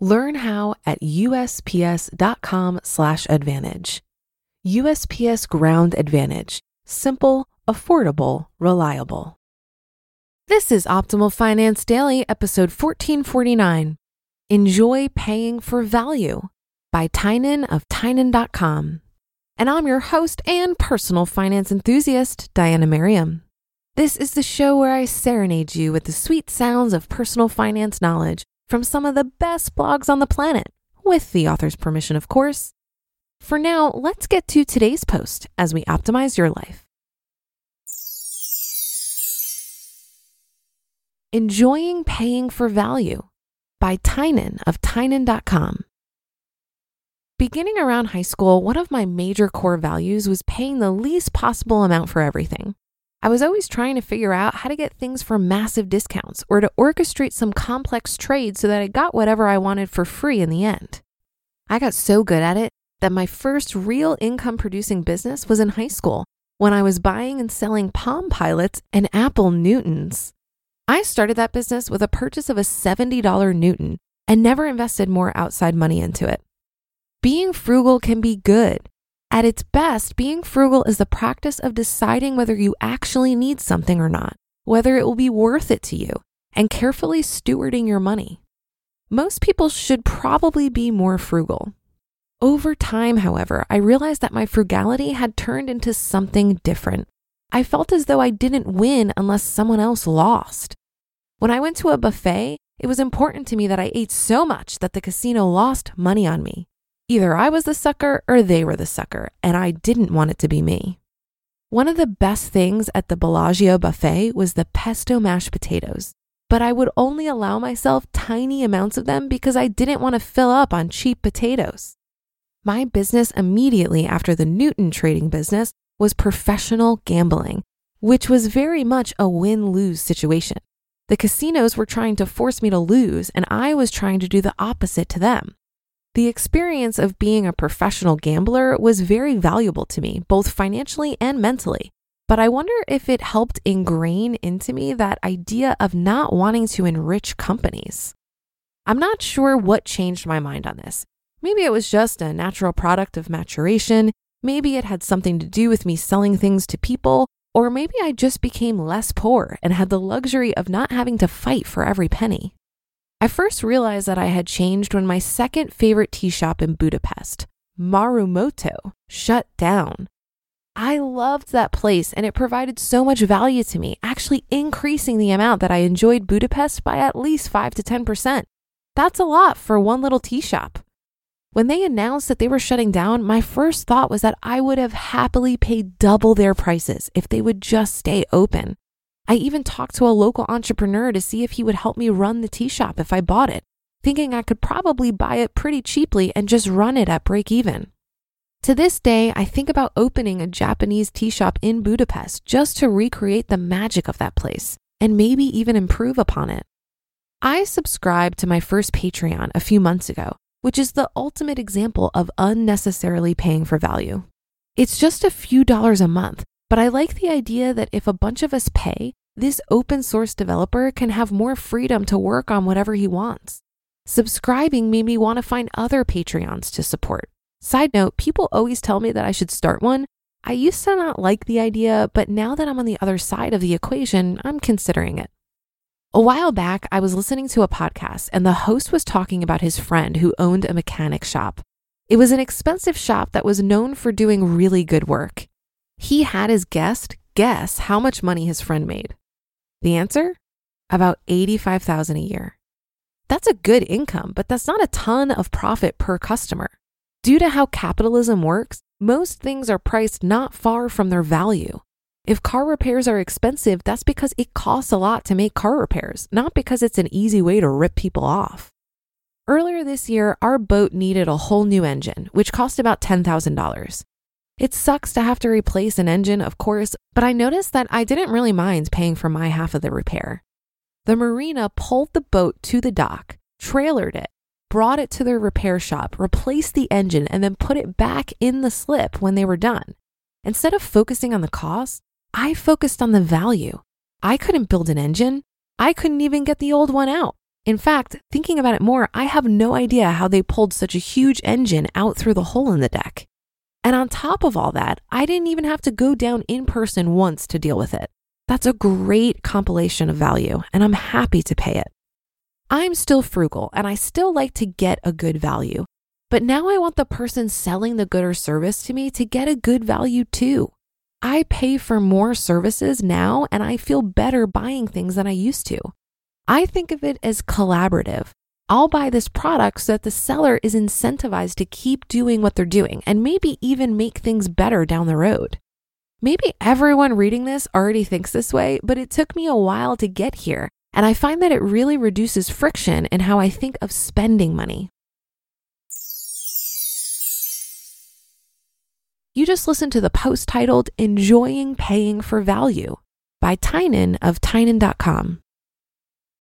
Learn how at usps.com/advantage. USPS Ground Advantage: simple, affordable, reliable. This is Optimal Finance Daily, episode 1449. Enjoy paying for value by Tynan of Tynan.com. And I'm your host and personal finance enthusiast, Diana Merriam. This is the show where I serenade you with the sweet sounds of personal finance knowledge from some of the best blogs on the planet, with the author's permission, of course. For now, let's get to today's post as we optimize your life. Enjoying Paying for Value by Tynan of Tynan.com. Beginning around high school, one of my major core values was paying the least possible amount for everything. I was always trying to figure out how to get things for massive discounts or to orchestrate some complex trade so that I got whatever I wanted for free in the end. I got so good at it that my first real income producing business was in high school when I was buying and selling Palm Pilots and Apple Newtons. I started that business with a purchase of a $70 Newton and never invested more outside money into it. Being frugal can be good at its best, being frugal is the practice of deciding whether you actually need something or not, whether it will be worth it to you, and carefully stewarding your money. Most people should probably be more frugal. Over time, however, I realized that my frugality had turned into something different. I felt as though I didn't win unless someone else lost. When I went to a buffet, it was important to me that I ate so much that the casino lost money on me. Either I was the sucker or they were the sucker, and I didn't want it to be me. One of the best things at the Bellagio buffet was the pesto mashed potatoes, but I would only allow myself tiny amounts of them because I didn't want to fill up on cheap potatoes. My business immediately after the Newton trading business was professional gambling, which was very much a win lose situation. The casinos were trying to force me to lose, and I was trying to do the opposite to them. The experience of being a professional gambler was very valuable to me, both financially and mentally. But I wonder if it helped ingrain into me that idea of not wanting to enrich companies. I'm not sure what changed my mind on this. Maybe it was just a natural product of maturation. Maybe it had something to do with me selling things to people. Or maybe I just became less poor and had the luxury of not having to fight for every penny. I first realized that I had changed when my second favorite tea shop in Budapest, Marumoto, shut down. I loved that place and it provided so much value to me, actually increasing the amount that I enjoyed Budapest by at least 5 to 10%. That's a lot for one little tea shop. When they announced that they were shutting down, my first thought was that I would have happily paid double their prices if they would just stay open. I even talked to a local entrepreneur to see if he would help me run the tea shop if I bought it, thinking I could probably buy it pretty cheaply and just run it at break even. To this day, I think about opening a Japanese tea shop in Budapest just to recreate the magic of that place and maybe even improve upon it. I subscribed to my first Patreon a few months ago, which is the ultimate example of unnecessarily paying for value. It's just a few dollars a month, but I like the idea that if a bunch of us pay, this open source developer can have more freedom to work on whatever he wants. Subscribing made me want to find other Patreons to support. Side note, people always tell me that I should start one. I used to not like the idea, but now that I'm on the other side of the equation, I'm considering it. A while back, I was listening to a podcast and the host was talking about his friend who owned a mechanic shop. It was an expensive shop that was known for doing really good work. He had his guest guess how much money his friend made. The answer? About 85,000 a year. That's a good income, but that's not a ton of profit per customer. Due to how capitalism works, most things are priced not far from their value. If car repairs are expensive, that's because it costs a lot to make car repairs, not because it's an easy way to rip people off. Earlier this year, our boat needed a whole new engine, which cost about $10,000. It sucks to have to replace an engine, of course, but I noticed that I didn't really mind paying for my half of the repair. The marina pulled the boat to the dock, trailered it, brought it to their repair shop, replaced the engine, and then put it back in the slip when they were done. Instead of focusing on the cost, I focused on the value. I couldn't build an engine. I couldn't even get the old one out. In fact, thinking about it more, I have no idea how they pulled such a huge engine out through the hole in the deck. And on top of all that, I didn't even have to go down in person once to deal with it. That's a great compilation of value, and I'm happy to pay it. I'm still frugal and I still like to get a good value, but now I want the person selling the good or service to me to get a good value too. I pay for more services now and I feel better buying things than I used to. I think of it as collaborative. I'll buy this product so that the seller is incentivized to keep doing what they're doing and maybe even make things better down the road. Maybe everyone reading this already thinks this way, but it took me a while to get here, and I find that it really reduces friction in how I think of spending money. You just listened to the post titled Enjoying Paying for Value by Tynan of Tynan.com.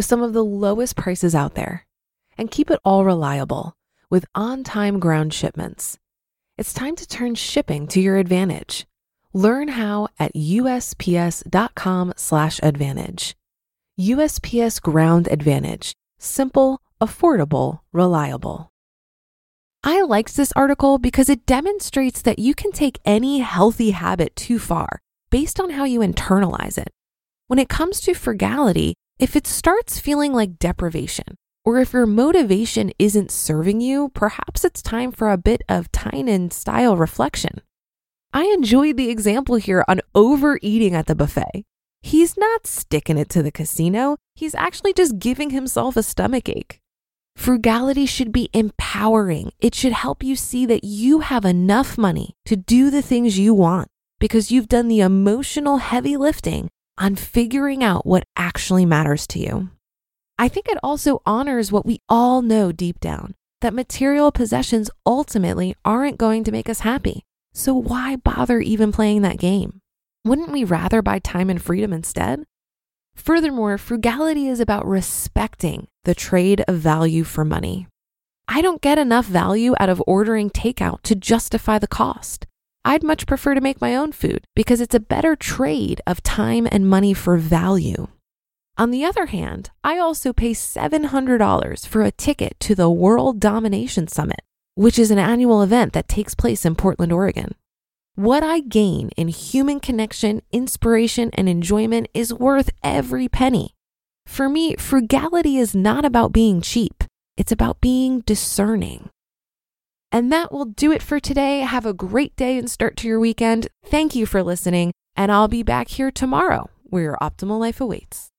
with some of the lowest prices out there. And keep it all reliable with on time ground shipments. It's time to turn shipping to your advantage. Learn how at USPS.com/slash advantage. USPS Ground Advantage. Simple, affordable, reliable. I liked this article because it demonstrates that you can take any healthy habit too far based on how you internalize it. When it comes to frugality, if it starts feeling like deprivation, or if your motivation isn't serving you, perhaps it's time for a bit of Tynan style reflection. I enjoyed the example here on overeating at the buffet. He's not sticking it to the casino, he's actually just giving himself a stomach ache. Frugality should be empowering. It should help you see that you have enough money to do the things you want because you've done the emotional heavy lifting on figuring out what actually matters to you. I think it also honors what we all know deep down that material possessions ultimately aren't going to make us happy. So why bother even playing that game? Wouldn't we rather buy time and freedom instead? Furthermore, frugality is about respecting the trade of value for money. I don't get enough value out of ordering takeout to justify the cost. I'd much prefer to make my own food because it's a better trade of time and money for value. On the other hand, I also pay $700 for a ticket to the World Domination Summit, which is an annual event that takes place in Portland, Oregon. What I gain in human connection, inspiration, and enjoyment is worth every penny. For me, frugality is not about being cheap, it's about being discerning. And that will do it for today. Have a great day and start to your weekend. Thank you for listening, and I'll be back here tomorrow where your optimal life awaits.